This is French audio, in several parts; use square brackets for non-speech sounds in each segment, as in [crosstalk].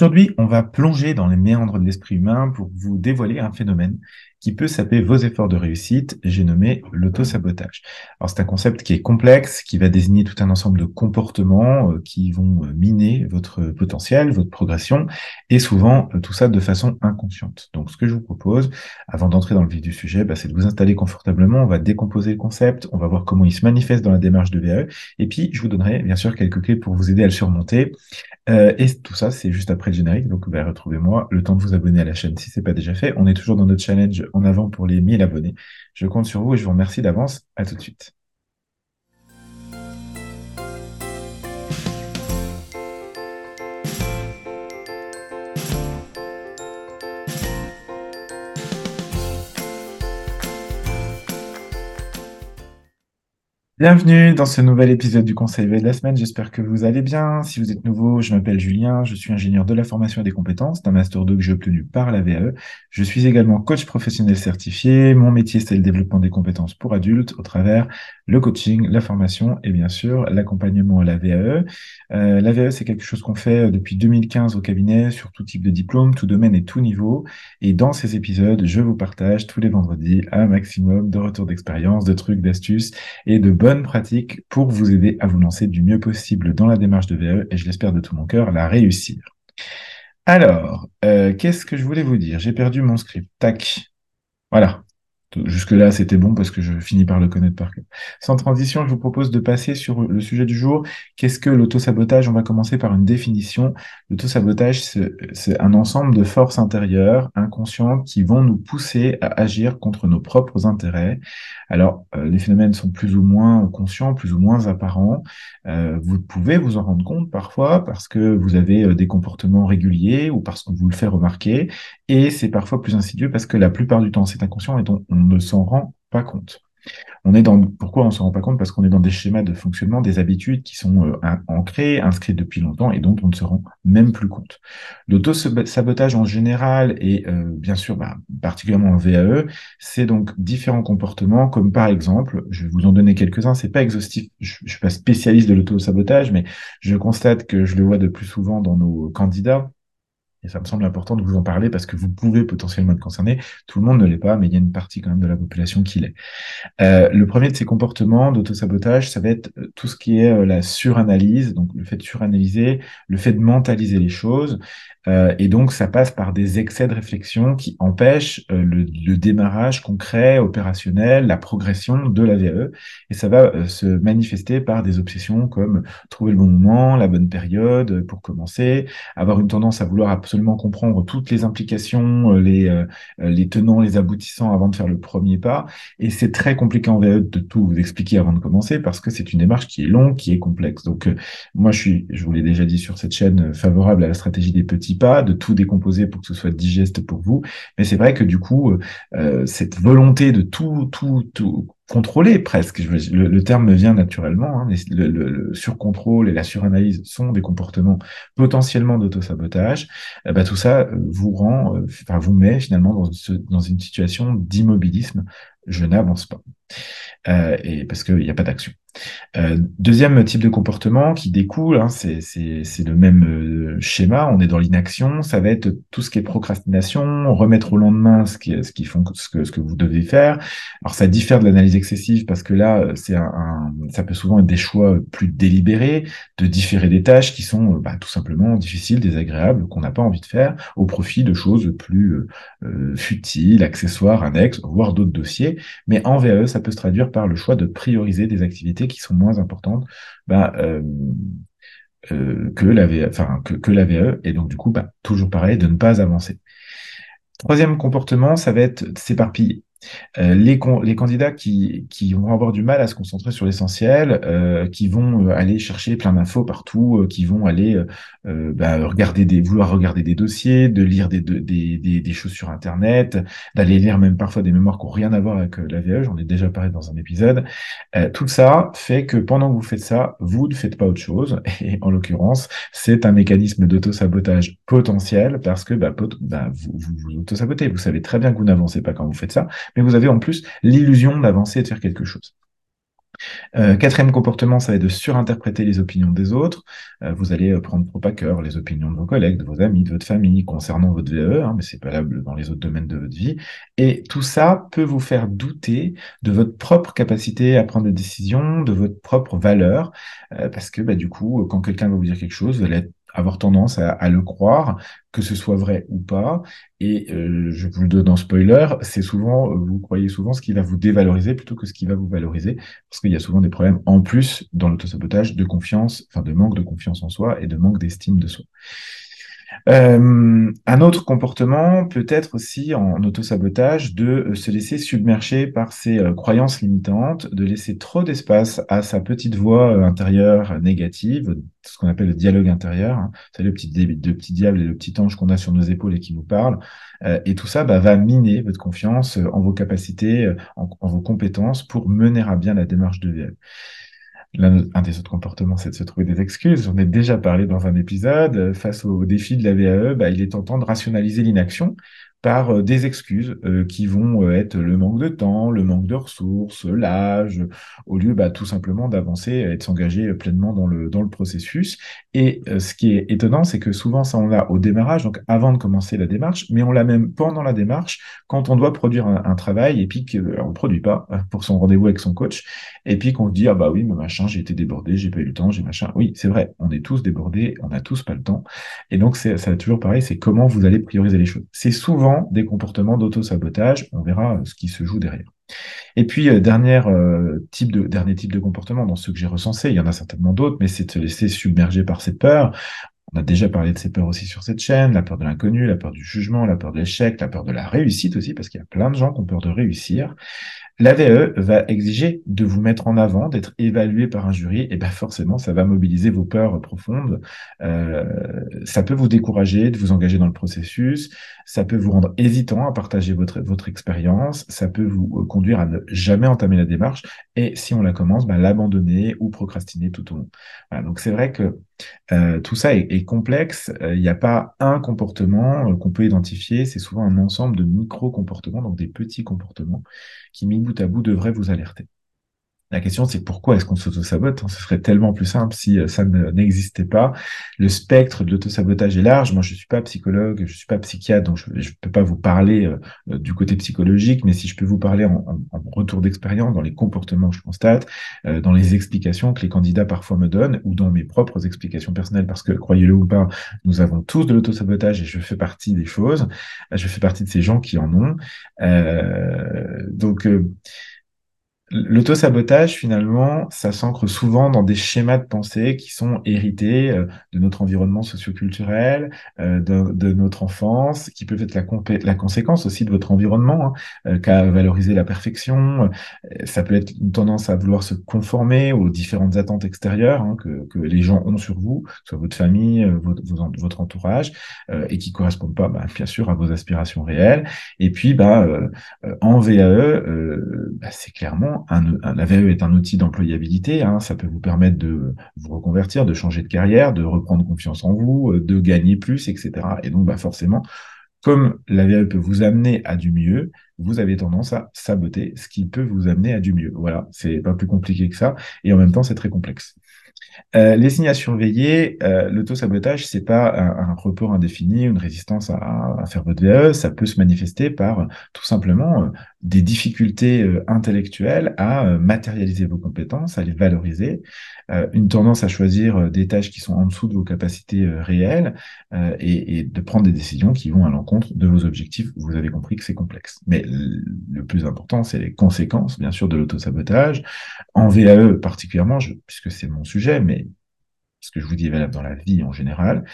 Aujourd'hui, on va plonger dans les méandres de l'esprit humain pour vous dévoiler un phénomène qui peut saper vos efforts de réussite, j'ai nommé l'auto-sabotage. Alors c'est un concept qui est complexe, qui va désigner tout un ensemble de comportements euh, qui vont euh, miner votre potentiel, votre progression, et souvent euh, tout ça de façon inconsciente. Donc ce que je vous propose, avant d'entrer dans le vif du sujet, bah, c'est de vous installer confortablement, on va décomposer le concept, on va voir comment il se manifeste dans la démarche de VAE, et puis je vous donnerai bien sûr quelques clés pour vous aider à le surmonter. et tout ça, c'est juste après générique, donc bah, retrouvez-moi, le temps de vous abonner à la chaîne si ce n'est pas déjà fait. On est toujours dans notre challenge en avant pour les 1000 abonnés. Je compte sur vous et je vous remercie d'avance. À tout de suite. Bienvenue dans ce nouvel épisode du Conseil V de la semaine. J'espère que vous allez bien. Si vous êtes nouveau, je m'appelle Julien. Je suis ingénieur de la formation et des compétences d'un Master 2 que j'ai obtenu par la VAE. Je suis également coach professionnel certifié. Mon métier, c'est le développement des compétences pour adultes au travers le coaching, la formation et bien sûr l'accompagnement à la VAE. Euh, la VAE, c'est quelque chose qu'on fait euh, depuis 2015 au cabinet sur tout type de diplôme, tout domaine et tout niveau. Et dans ces épisodes, je vous partage tous les vendredis un maximum de retours d'expérience, de trucs, d'astuces et de bonnes pratique pour vous aider à vous lancer du mieux possible dans la démarche de VE et je l'espère de tout mon cœur la réussir. Alors, euh, qu'est-ce que je voulais vous dire? J'ai perdu mon script. Tac. Voilà. Jusque-là, c'était bon parce que je finis par le connaître par cœur. Sans transition, je vous propose de passer sur le sujet du jour. Qu'est-ce que l'autosabotage? On va commencer par une définition. L'autosabotage, c'est un ensemble de forces intérieures, inconscientes, qui vont nous pousser à agir contre nos propres intérêts. Alors, euh, les phénomènes sont plus ou moins conscients, plus ou moins apparents. Euh, vous pouvez vous en rendre compte parfois parce que vous avez euh, des comportements réguliers ou parce qu'on vous le fait remarquer. Et c'est parfois plus insidieux parce que la plupart du temps, c'est inconscient et on ne s'en rend pas compte. On est dans pourquoi on s'en rend pas compte? Parce qu'on est dans des schémas de fonctionnement, des habitudes qui sont euh, ancrées, inscrites depuis longtemps et dont on ne se rend même plus compte. L'auto-sabotage en général et euh, bien sûr bah, particulièrement en VAE, c'est donc différents comportements comme par exemple, je vais vous en donner quelques-uns, c'est pas exhaustif, je, je suis pas spécialiste de l'auto-sabotage, mais je constate que je le vois de plus souvent dans nos candidats et ça me semble important de vous en parler parce que vous pouvez potentiellement être concerné. Tout le monde ne l'est pas, mais il y a une partie quand même de la population qui l'est. Euh, le premier de ces comportements d'autosabotage, ça va être euh, tout ce qui est euh, la suranalyse, donc le fait de suranalyser, le fait de mentaliser les choses. Et donc, ça passe par des excès de réflexion qui empêchent le, le, démarrage concret, opérationnel, la progression de la VAE. Et ça va se manifester par des obsessions comme trouver le bon moment, la bonne période pour commencer, avoir une tendance à vouloir absolument comprendre toutes les implications, les, les tenants, les aboutissants avant de faire le premier pas. Et c'est très compliqué en VAE de tout vous expliquer avant de commencer parce que c'est une démarche qui est longue, qui est complexe. Donc, moi, je suis, je vous l'ai déjà dit sur cette chaîne, favorable à la stratégie des petits pas, de tout décomposer pour que ce soit digeste pour vous. Mais c'est vrai que du coup, euh, cette volonté de tout, tout, tout contrôler presque, le, terme me vient naturellement, hein, le, le, surcontrôle et la suranalyse sont des comportements potentiellement d'autosabotage, eh tout ça euh, vous rend, euh, enfin vous met finalement dans une situation d'immobilisme. Je n'avance pas. Euh, et parce qu'il n'y a pas d'action. Euh, deuxième type de comportement qui découle, hein, c'est le même euh, schéma, on est dans l'inaction, ça va être tout ce qui est procrastination, remettre au lendemain ce qui, ce qui font ce que, vous devez faire. Alors ça diffère de l'analyse excessive parce que là, un, ça peut souvent être des choix plus délibérés, de différer des tâches qui sont bah, tout simplement difficiles, désagréables, qu'on n'a pas envie de faire, au profit de choses plus futiles, accessoires, annexes, voire d'autres dossiers. Mais en VAE, ça peut se traduire par le choix de prioriser des activités qui sont moins importantes bah, euh, euh, que, la VAE, enfin, que, la VAE, et donc du coup, bah, toujours pareil, de ne pas avancer. Troisième comportement, ça va être s'éparpiller. Euh, les, les, candidats qui, qui, vont avoir du mal à se concentrer sur l'essentiel, euh, qui vont euh, aller chercher plein d'infos partout, euh, qui vont aller bah, regarder des, vouloir regarder des dossiers, de lire des, des, des, des choses sur Internet, d'aller lire même parfois des mémoires qui n'ont rien à voir avec la VE, j'en ai déjà parlé dans un épisode. tout ça fait que pendant que vous faites ça, vous ne faites pas autre chose, [laughs] et en l'occurrence, c'est un mécanisme d'auto-sabotage potentiel, parce que bah, bah, vous, vous, vous auto-sabotez, vous savez très bien que vous n'avancez pas quand vous faites ça, mais vous avez en plus l'illusion d'avancer et de faire quelque chose. Euh, quatrième comportement, ça va être de surinterpréter les opinions des autres. Euh, vous allez euh, prendre trop à cœur les opinions de vos collègues, de vos amis, de votre famille concernant votre VE, hein, mais c'est valable dans les autres domaines de votre vie. Et tout ça peut vous faire douter de votre propre capacité à prendre des décisions, de votre propre valeur, parce que bah, du coup, quand quelqu'un va vous dire quelque chose, vous allez être avoir tendance à, le croire, que ce soit vrai ou pas. Et euh, je vous le donne en spoiler, c'est souvent, vous croyez souvent ce qui va vous dévaloriser plutôt que ce qui va vous valoriser, parce qu'il y a souvent des problèmes en plus dans l'autosabotage de confiance, enfin de manque de confiance en soi et de manque d'estime de soi. Euh, un autre comportement peut être aussi en autosabotage de euh, se laisser submerger par ses euh, croyances limitantes, de laisser trop d'espace à sa petite voix intérieure négative, ce qu'on appelle le dialogue intérieur. Hein. C'est le petit, le petit diable et le petit ange qu'on a sur nos épaules et qui nous parle. et tout ça bah, va miner votre confiance en vos capacités, en, vos compétences pour mener à bien la démarche de VL un des autres comportements, c'est de se trouver des excuses. J'en ai déjà parlé dans un épisode. Face au défi de la VAE, bah, il est tentant de rationaliser l'inaction par euh, des excuses euh, qui vont euh, être le manque de temps, le manque de ressources, l'âge, au lieu bah, tout simplement d'avancer et de s'engager pleinement dans le, dans le processus. Et ce qui est étonnant, c'est que souvent ça on l'a au démarrage, donc avant de commencer la démarche, mais on l'a même pendant la démarche, quand on doit produire un, travail et puis qu'on ne produit pas pour son rendez-vous avec son coach, et puis qu'on se dit, ah bah oui, mais machin, j'ai été débordé, j'ai pas eu le temps, j'ai machin. Oui, c'est vrai, on est tous débordés, on n'a tous pas le temps. Et donc, ça va toujours pareil, c'est comment vous allez prioriser les choses. C'est souvent des comportements d'auto-sabotage. On verra euh, ce qui se joue derrière. Et puis, euh, dernier, euh, type de, dernier type de comportement dans ceux que j'ai recensés, il y en a certainement d'autres, mais c'est de se laisser submerger par ses peurs. On a déjà parlé de ces peurs aussi sur cette chaîne, la peur de l'inconnu, la peur du jugement, la peur de l'échec, la peur de la réussite aussi, parce qu'il y a plein de gens qui ont peur de réussir. L'AVE va exiger de vous mettre en avant, d'être évalué par un jury, et bien forcément, ça va mobiliser vos peurs profondes. Euh, ça peut vous décourager de vous engager dans le processus, ça peut vous rendre hésitant à partager votre, votre expérience, ça peut vous euh, conduire à ne jamais entamer la démarche, et si on la commence, ben, l'abandonner ou procrastiner tout au long. donc c'est vrai que euh, tout ça est, complexe, il n'y a pas un comportement qu'on peut identifier, c'est souvent un ensemble de micro-comportements, donc des petits comportements qui, mis à bout, devrait vous alerter. La question, c'est pourquoi est-ce qu'on s'auto-sabote hein, Ce serait tellement plus simple si euh, ça n'existait pas. Le spectre de l'auto-sabotage est large. Moi, je suis pas psychologue, je suis pas psychiatre, donc je ne peux pas vous parler euh, du côté psychologique, mais si je peux vous parler en, retour d'expérience, dans les comportements que je constate, euh, dans les explications que les candidats parfois me donnent, ou dans mes propres explications personnelles, parce que, croyez-le ou pas, nous avons tous de l'auto-sabotage et je fais partie des choses. Je fais partie de ces gens qui en ont. donc, L'auto-sabotage, finalement, ça s'ancre souvent dans des schémas de pensée qui sont hérités euh, de notre environnement socioculturel, euh, de, de, notre enfance, qui peuvent être la, la conséquence aussi de votre environnement, hein, euh, qu'à valoriser la perfection. Ça peut être une tendance à vouloir se conformer aux différentes attentes extérieures hein, que, que, les gens ont sur vous, soit votre famille, votre, votre entourage, et qui correspondent pas, bah, bien sûr, à vos aspirations réelles. Et puis, bah, en VAE, bah, c'est clairement la VE est un outil d'employabilité, hein. ça peut vous permettre de vous reconvertir, de changer de carrière, de reprendre confiance en vous, euh, de gagner plus, etc. Et donc, bah, forcément, comme la VE peut vous amener à du mieux, vous avez tendance à saboter ce qui peut vous amener à du mieux. Voilà, c'est pas plus compliqué que ça, et en même temps, c'est très complexe. Euh, les signes à surveiller, euh, l'auto-sabotage, c'est pas un, report indéfini, une résistance à, faire votre VAE, ça peut se manifester par tout simplement euh, des difficultés intellectuelles à matérialiser vos compétences, à les valoriser, une tendance à choisir des tâches qui sont en dessous de vos capacités réelles et, et, de prendre des décisions qui vont à l'encontre de vos objectifs. Vous avez compris que c'est complexe. Mais le plus important, c'est les conséquences, bien sûr, de l'auto-sabotage. En VAE particulièrement, puisque c'est mon sujet, mais ce que je vous dis est valable dans la vie en général,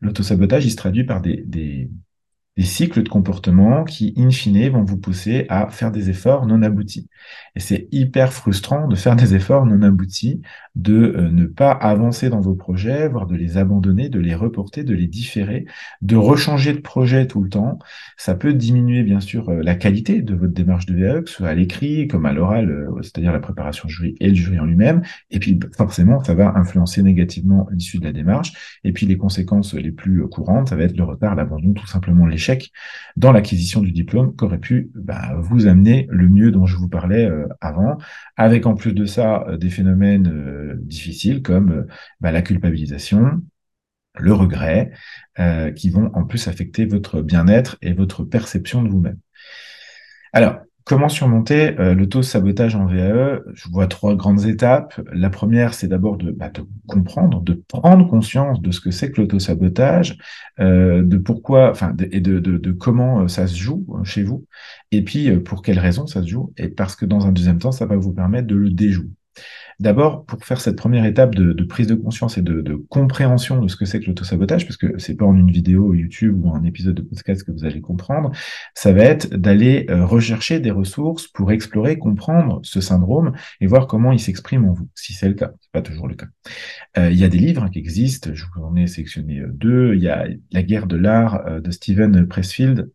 l'autosabotage, il se traduit par des, des, des cycles de comportement qui, in fine, vont vous pousser à faire des efforts non aboutis. Et c'est hyper frustrant de faire des efforts non aboutis de euh, ne pas avancer dans vos projets, voire de les abandonner, de les reporter, de les différer, de rechanger de projet tout le temps. Ça peut diminuer bien sûr euh, la qualité de votre démarche de VAE, que ce soit à l'écrit comme à l'oral, euh, c'est-à-dire la préparation jury et le jury en lui-même. Et puis forcément, ça va influencer négativement l'issue de la démarche. Et puis les conséquences les plus courantes, ça va être le retard, l'abandon, tout simplement l'échec dans l'acquisition du diplôme qu'aurait pu bah, vous amener le mieux dont je vous parlais avant, avec en plus de ça des phénomènes difficiles comme euh, bah, la culpabilisation, le regret, euh, qui vont en plus affecter votre bien-être et votre perception de vous-même. Alors, comment surmonter euh, l'auto-sabotage en VAE Je vois trois grandes étapes. La première, c'est d'abord de, bah, comprendre, de prendre conscience de ce que c'est que l'auto-sabotage, euh, de pourquoi, enfin, et de, de, de, comment ça se joue chez vous, et puis pour quelles raisons ça se joue, et parce que dans un deuxième temps, ça va vous permettre de le déjouer. D'abord, pour faire cette première étape de, prise de conscience et de, compréhension de ce que c'est que l'autosabotage, parce que c'est pas en une vidéo YouTube ou un épisode de podcast que vous allez comprendre, ça va être d'aller euh, rechercher des ressources pour explorer, comprendre ce syndrome et voir comment il s'exprime en vous, si c'est le cas. C'est pas toujours le cas. Euh, il y a des livres qui existent, je vous en ai sélectionné euh, deux. Il y a La guerre de l'art de Steven Pressfield,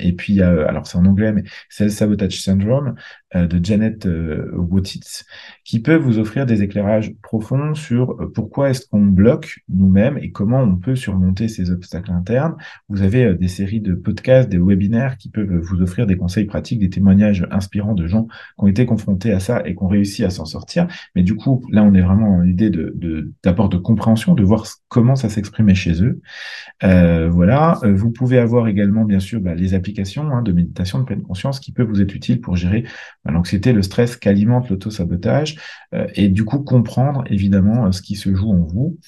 et puis il y a, alors c'est en anglais, mais Self Sabotage Syndrome de Janet Wotitz, qui peut offrir des éclairages profonds sur euh, pourquoi est-ce qu'on bloque nous-mêmes et comment on peut surmonter ces obstacles internes. Vous avez euh, des séries de podcasts, des webinaires qui peuvent vous offrir des conseils pratiques, des témoignages inspirants de gens qui ont été confrontés à ça et qui ont réussi à s'en sortir. Mais du coup, là, on est vraiment dans l'idée d'apport de, compréhension, de voir comment ça s'exprimait chez eux. Euh, voilà. Vous pouvez avoir également, bien sûr, bah, les applications hein, de méditation de pleine conscience qui peuvent vous être utiles pour gérer bah, l'anxiété, le stress qu'alimente l'auto-sabotage. Euh, et du coup comprendre évidemment euh, ce qui se joue en vous.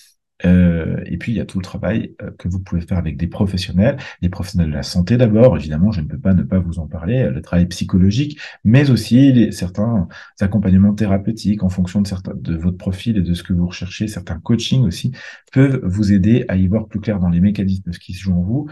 Euh, et puis il y a tout le travail que vous pouvez faire avec des professionnels, des professionnels de la santé d'abord. Évidemment, je ne peux pas ne pas vous en parler. Le travail psychologique, mais aussi certains accompagnements thérapeutiques en fonction de votre profil et de ce que vous recherchez. Certains coachings aussi peuvent vous aider à y voir plus clair dans les mécanismes de ce qui se joue en vous.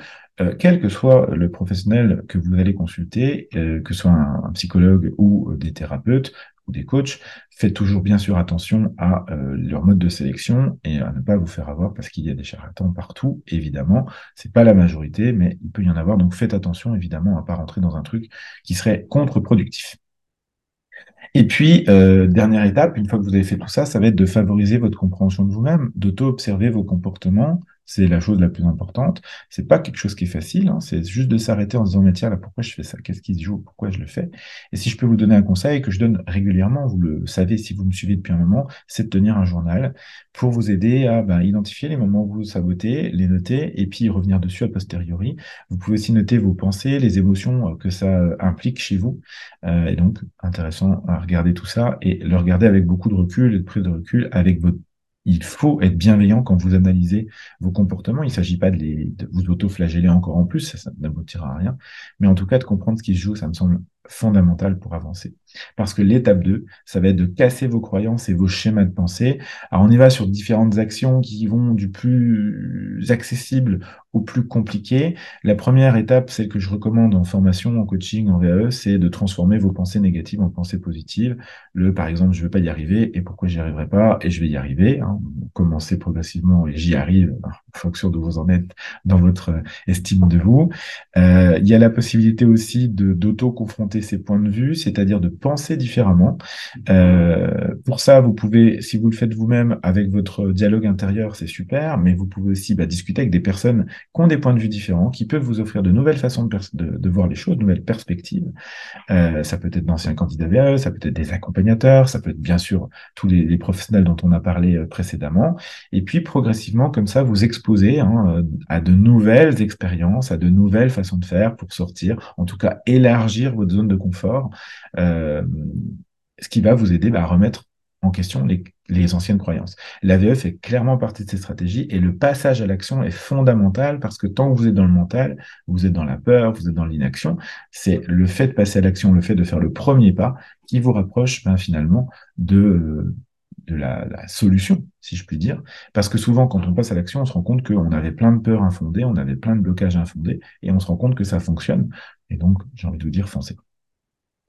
quel que soit le professionnel que vous allez consulter, que ce soit un psychologue ou des thérapeutes, ou des coachs, faites toujours bien sûr attention à euh, leur mode de sélection et à ne pas vous faire avoir parce qu'il y a des charlatans partout, évidemment. C'est pas la majorité, mais il peut y en avoir. Donc faites attention, évidemment, à pas rentrer dans un truc qui serait contre-productif. Et puis, euh, dernière étape, une fois que vous avez fait tout ça, ça va être de favoriser votre compréhension de vous-même, d'auto-observer vos comportements, c'est la chose la plus importante. C'est pas quelque chose qui est facile, hein. c'est juste de s'arrêter en se disant, mais tiens, là, pourquoi je fais ça? Qu'est-ce qui se joue? Pourquoi je le fais? Et si je peux vous donner un conseil que je donne régulièrement, vous le savez si vous me suivez depuis un moment, c'est de tenir un journal pour vous aider à ben, identifier les moments où vous sabotez, les noter et puis revenir dessus a posteriori. Vous pouvez aussi noter vos pensées, les émotions euh, que ça euh, implique chez vous. Euh, et donc, intéressant à regarder tout ça et le regarder avec beaucoup de recul et de prise de recul avec votre il faut être bienveillant quand vous analysez vos comportements. Il ne s'agit pas de, vous auto-flageller encore en plus, ça, ça n'aboutira à rien. Mais en tout cas, de comprendre ce qui se joue, ça me semble fondamental pour avancer. Parce que l'étape 2, ça va être de casser vos croyances et vos schémas de pensée. Alors on y va sur différentes actions qui vont du plus accessible au plus compliqué. La première étape, celle que je recommande en formation, en coaching, en VAE, c'est de transformer vos pensées négatives en pensées positives. Le, par exemple, je ne veux pas y arriver et pourquoi j'y arriverai pas et je vais y arriver. Hein. Commencez progressivement et j'y arrive en fonction de vos en êtes dans votre estime de vous. Euh, il y a la possibilité aussi d'auto-confronter ces points de vue, c'est-à-dire de penser différemment. Euh, pour ça, vous pouvez, si vous le faites vous-même avec votre dialogue intérieur, c'est super, mais vous pouvez aussi bah, discuter avec des personnes qui ont des points de vue différents, qui peuvent vous offrir de nouvelles façons de, voir les choses, de nouvelles perspectives. Euh, ça peut être d'anciens candidats VAE, ça peut être des accompagnateurs, ça peut être bien sûr tous les, professionnels dont on a parlé euh, précédemment. Et puis progressivement, comme ça, vous exposer hein, à de nouvelles expériences, à de nouvelles façons de faire pour sortir, en tout cas élargir votre zone de confort, ce qui va vous aider bah, à remettre en question les, anciennes croyances. L'AVE fait clairement partie de ces stratégies et le passage à l'action est fondamental parce que tant que vous êtes dans le mental, vous êtes dans la peur, vous êtes dans l'inaction, c'est le fait de passer à l'action, le fait de faire le premier pas qui vous rapproche ben, finalement de, de la, solution, si je puis dire. Parce que souvent, quand on passe à l'action, on se rend compte qu'on avait plein de peurs infondées, on avait plein de blocages infondés, et on se rend compte que ça fonctionne. Et donc, j'ai envie de vous dire, foncez.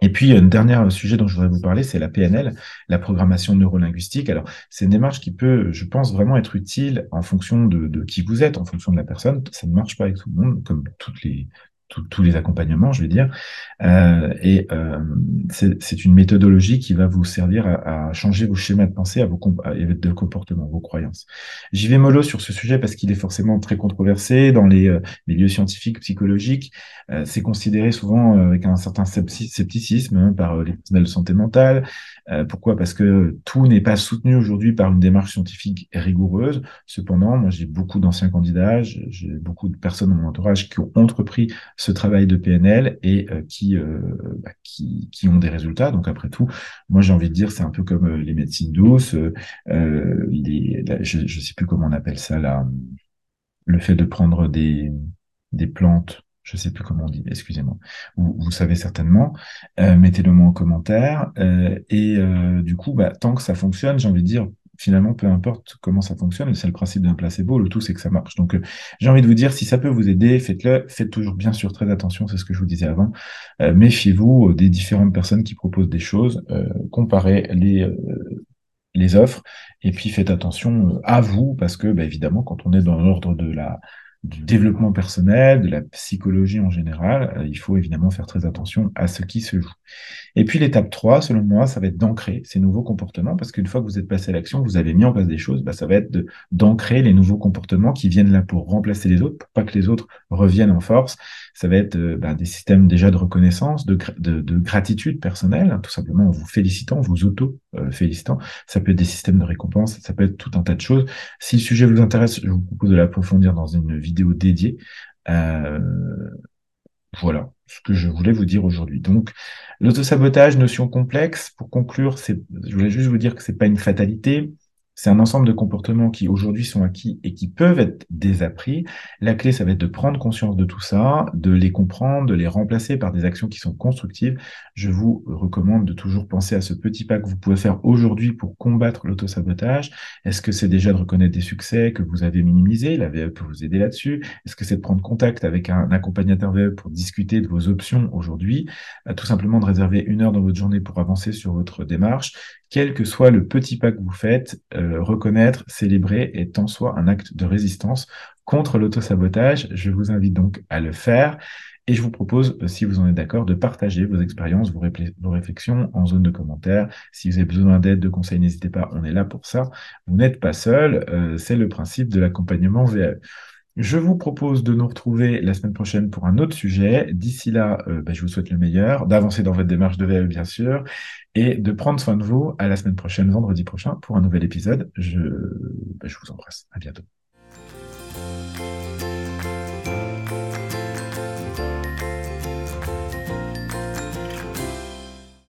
Et puis, un dernier sujet dont je voudrais vous parler, c'est la PNL, la programmation neurolinguistique. Alors, c'est une démarche qui peut, je pense, vraiment être utile en fonction de, de, qui vous êtes, en fonction de la personne. Ça ne marche pas avec tout le monde, comme toutes les, tous les accompagnements, je vais dire. Euh, et euh, c'est une méthodologie qui va vous servir à, à, changer vos schémas de pensée, à vos de comportement, vos croyances. J'y vais mollo sur ce sujet parce qu'il est forcément très controversé dans les euh, milieux scientifiques, psychologiques. Euh, c'est considéré souvent euh, avec un certain scepticisme hein, par les professionnels de santé mentale. Pourquoi? Parce que tout n'est pas soutenu aujourd'hui par une démarche scientifique rigoureuse. Cependant, moi j'ai beaucoup d'anciens candidats, j'ai beaucoup de personnes dans mon entourage qui ont entrepris ce travail de PNL et euh, qui, euh, bah, qui, qui, ont des résultats. Donc après tout, moi j'ai envie de dire, c'est un peu comme euh, les médecines douces, les, je ne sais plus comment on appelle ça là, le fait de prendre des, des plantes je sais plus comment on dit, excusez-moi. Vous, vous, savez certainement. Mettez-le moi en commentaire. et du coup, bah, tant que ça fonctionne, j'ai envie de dire, finalement, peu importe comment ça fonctionne, c'est le principe d'un placebo, le tout c'est que ça marche. Donc, euh, j'ai envie de vous dire, si ça peut vous aider, faites-le. Faites toujours bien sûr très attention, c'est ce que je vous disais avant. Euh, méfiez-vous euh, des différentes personnes qui proposent des choses, comparez les les offres, et puis faites attention à vous, parce que, bah, évidemment, quand on est dans l'ordre de la du développement personnel, de la psychologie en général, il faut évidemment faire très attention à ce qui se joue. Et puis l'étape 3, selon moi, ça va être d'ancrer ces nouveaux comportements, parce qu'une fois que vous êtes passé à l'action, vous avez mis en place des choses, bah, ça va être d'ancrer les nouveaux comportements qui viennent là pour remplacer les autres, pour pas que les autres reviennent en force. Ça va être euh, bah, des systèmes déjà de reconnaissance, de, de, gratitude personnelle, hein, tout simplement en vous félicitant, vous auto-félicitant. ça peut être des systèmes de récompense, ça peut être tout un tas de choses. Si le sujet vous intéresse, je vous propose de l'approfondir dans une vidéo dédiée. Euh, voilà ce que je voulais vous dire aujourd'hui. Donc, l'autosabotage, notion complexe. Pour conclure, je voulais juste vous dire que c'est pas une fatalité. C'est un ensemble de comportements qui aujourd'hui sont acquis et qui peuvent être désappris. La clé, ça va être de prendre conscience de tout ça, de les comprendre, de les remplacer par des actions qui sont constructives. Je vous recommande de toujours penser à ce petit pas que vous pouvez faire aujourd'hui pour combattre l'autosabotage. Est-ce que c'est déjà de reconnaître des succès que vous avez minimisés La VE peut vous aider là-dessus? Est-ce que c'est de prendre contact avec un accompagnateur VE pour discuter de vos options aujourd'hui? Euh, Tout simplement de réserver une heure dans votre journée pour avancer sur votre démarche quel que soit le petit pas que vous faites, euh, reconnaître, célébrer est en soi un acte de résistance contre l'autosabotage. Je vous invite donc à le faire. Et je vous propose, euh, si vous en êtes d'accord, de partager vos expériences, vos, réflexions en zone de commentaires. Si vous avez besoin d'aide, de conseils, n'hésitez pas, on est là pour ça. Vous n'êtes pas seul, euh, c'est le principe de l'accompagnement VAE. Je vous propose de nous retrouver la semaine prochaine pour un autre sujet. D'ici là, euh, bah, je vous souhaite le meilleur, d'avancer dans votre démarche de VAE bien sûr, et de prendre soin de vous. À la semaine prochaine, vendredi prochain, pour un nouvel épisode. Je, bah, je vous embrasse. À bientôt.